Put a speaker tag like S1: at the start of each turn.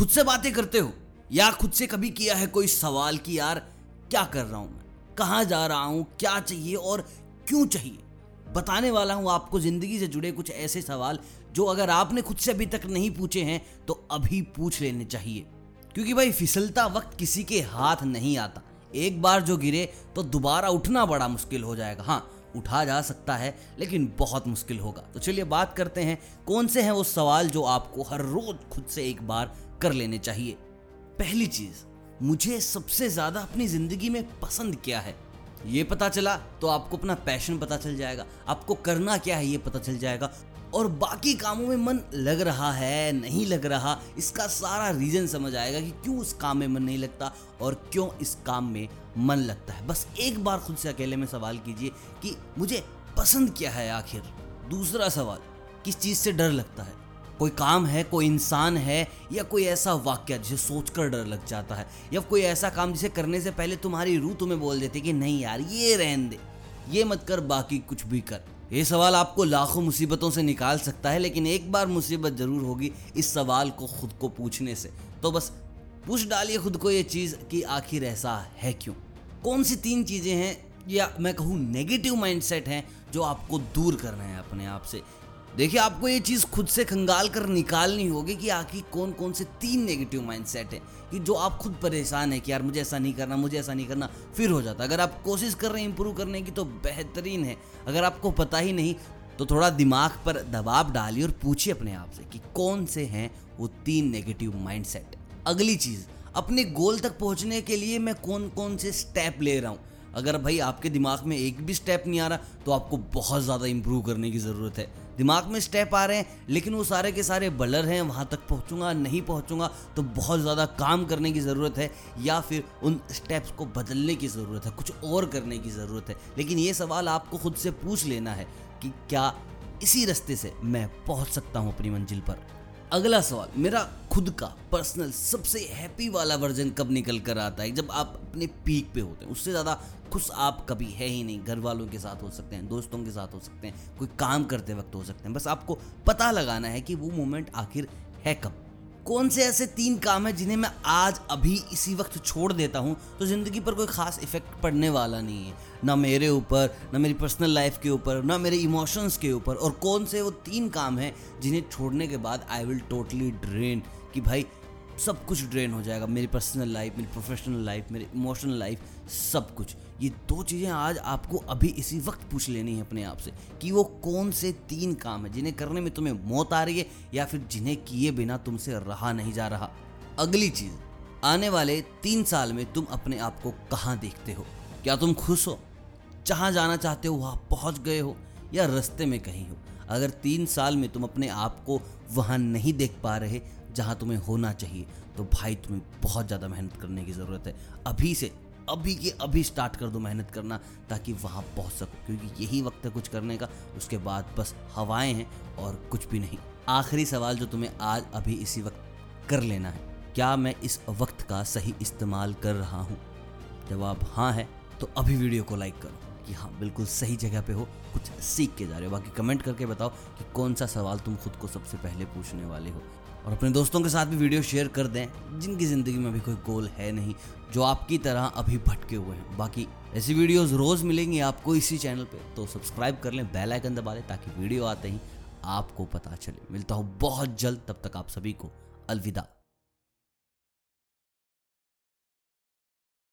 S1: खुद से बातें करते हो? या खुद से कभी किया है कोई सवाल कि यार, क्या कर रहा हूँ मैं? कहाँ जा रहा हूँ? क्या चाहिए और क्यों चाहिए? बताने वाला हूँ आपको ज़िंदगी से जुड़े कुछ ऐसे सवाल जो अगर आपने खुद से अभी तक नहीं पूछे हैं तो अभी पूछ लेने चाहिए। क्योंकि भाई, फिसलता वक्त किसी के हाथ नहीं आता। एक बार जो गिरे तो दोबारा उठना बड़ा मुश्किल हो जाएगा। हाँ उठा जा सकता है, लेकिन बहुत मुश्किल होगा। तो चलिए बात करते हैं, कौन से हैं वो सवाल जो आपको हर रोज खुद से एक बार कर लेने चाहिए? पहली चीज़, मुझे सबसे ज़्यादा अपनी ज़िंदगी में पसंद क्या है? ये पता चला तो आपको अपना पैशन पता चल जाएगा। आपको करना क्या है, ये पता चल जाएगा। और बाकी कामों में मन लग रहा है, नहीं लग रहा, इसका सारा रीजन समझ आएगा कि क्यों उस काम में मन नहीं लगता और क्यों इस काम में मन लगता है। बस एक बार खुद से अकेले में सवाल कीजिए कि मुझे पसंद क्या है आखिर? दूसरा सवाल, किस चीज़ से डर लगता है? कोई काम है, कोई इंसान है, या कोई ऐसा वाक्य जिसे सोचकर डर लग जाता है? या कोई ऐसा काम जिसे करने से पहले तुम्हारी रूह तुम्हें बोल देती कि नहीं यार, ये रहन दे, ये मत कर, बाकी कुछ भी कर। ये सवाल आपको लाखों मुसीबतों से निकाल सकता है, लेकिन एक बार मुसीबत ज़रूर होगी इस सवाल को खुद को पूछने से। तो बस पूछ डालिए खुद को ये चीज़ कि आखिर ऐसा है क्यों? कौन सी तीन चीज़ें हैं या मैं कहूँ नेगेटिव माइंडसेट हैं जो आपको दूर कर रहे हैं अपने आप से? देखिए, आपको ये चीज़ खुद से खंगाल कर निकालनी होगी कि आखिर कौन कौन से तीन नेगेटिव माइंडसेट हैं कि जो आप खुद परेशान है कि यार मुझे ऐसा नहीं करना, मुझे ऐसा नहीं करना, फिर हो जाता अगर आप कोशिश कर रहे हैं इंप्रूव करने की तो बेहतरीन है। अगर आपको पता ही नहीं तो थोड़ा दिमाग पर दबाव डालिए और पूछिए अपने आप से कि कौन से हैं वो तीन नेगेटिव माइंडसेट अगली चीज़, अपने गोल तक पहुँचने के लिए मैं कौन कौन से स्टेप ले रहा हूँ? अगर भाई आपके दिमाग में एक भी स्टेप नहीं आ रहा तो आपको बहुत ज़्यादा इम्प्रूव करने की ज़रूरत है। दिमाग में स्टेप आ रहे हैं, लेकिन वो सारे के सारे बलर हैं, वहाँ तक पहुँचूँगा, नहीं पहुँचूँगा तो बहुत ज़्यादा काम करने की ज़रूरत है, या फिर उन स्टेप्स को बदलने की ज़रूरत है, कुछ और करने की ज़रूरत है। लेकिन ये सवाल आपको खुद से पूछ लेना है कि क्या इसी रास्ते से मैं पहुँच सकता हूँ अपनी मंजिल पर? अगला सवाल, मेरा खुद का पर्सनल सबसे हैप्पी वाला वर्जन कब निकल कर आता है? जब आप अपने पीक पे होते हैं, उससे ज़्यादा खुश आप कभी है ही नहीं। घर वालों के साथ हो सकते हैं, दोस्तों के साथ हो सकते हैं, कोई काम करते वक्त हो सकते हैं। बस आपको पता लगाना है कि वो मोमेंट आखिर है कब। कौन से ऐसे तीन काम हैं जिन्हें मैं आज अभी इसी वक्त छोड़ देता हूँ? तो ज़िंदगी पर कोई ख़ास इफ़ेक्ट पड़ने वाला नहीं है। ना मेरे ऊपर, ना मेरी पर्सनल लाइफ के ऊपर, ना मेरे इमोशंस के ऊपर। और कौन से वो तीन काम हैं जिन्हें छोड़ने के बाद आई विल टोटली ड्रेन कि भाई सब कुछ ड्रेन हो जाएगा। मेरी पर्सनल लाइफ मेरी प्रोफेशनल लाइफ मेरी इमोशनल लाइफ सब कुछ। ये दो चीज़ें आज आपको अभी इसी वक्त पूछ लेनी है अपने आप से कि वो कौन से तीन काम है जिन्हें करने में तुम्हें मौत आ रही है या फिर जिन्हें किए बिना तुमसे रहा नहीं जा रहा। अगली चीज़, आने वाले तीन साल में तुम अपने आप को कहाँ देखते हो? क्या तुम खुश हो? जहाँ जाना चाहते हो, वहाँ पहुँच गए हो या रस्ते में कहीं हो? अगर तीन साल में तुम अपने आप को वहाँ नहीं देख पा रहे जहाँ तुम्हें होना चाहिए तो भाई तुम्हें बहुत ज़्यादा मेहनत करने की ज़रूरत है। अभी से, अभी के, अभी स्टार्ट कर दो मेहनत करना, ताकि वहाँ पहुँच सको, क्योंकि यही वक्त है कुछ करने का। उसके बाद बस हवाएँ हैं और कुछ भी नहीं। आखिरी सवाल जो तुम्हें आज, अभी इसी वक्त कर लेना है। क्या मैं इस वक्त का सही इस्तेमाल कर रहा हूँ? जवाब हाँ है तो अभी वीडियो को लाइक करो। कि हाँ बिल्कुल सही जगह पे हो, कुछ सीख के जा रहे हो। बाकी कमेंट करके बताओ कि कौन सा सवाल तुम खुद को सबसे पहले पूछने वाले हो। और अपने दोस्तों के साथ भी वीडियो शेयर कर दें, जिनकी ज़िंदगी में अभी कोई गोल है नहीं, जो आपकी तरह अभी भटके हुए हैं। बाकी ऐसी वीडियोस रोज़ मिलेंगी आपको इसी चैनल पे तो सब्सक्राइब कर लें, बेल आइकन दबा लें, ताकि वीडियो आते ही आपको पता चले। मिलता हूँ बहुत जल्द, तब तक आप सभी को अलविदा।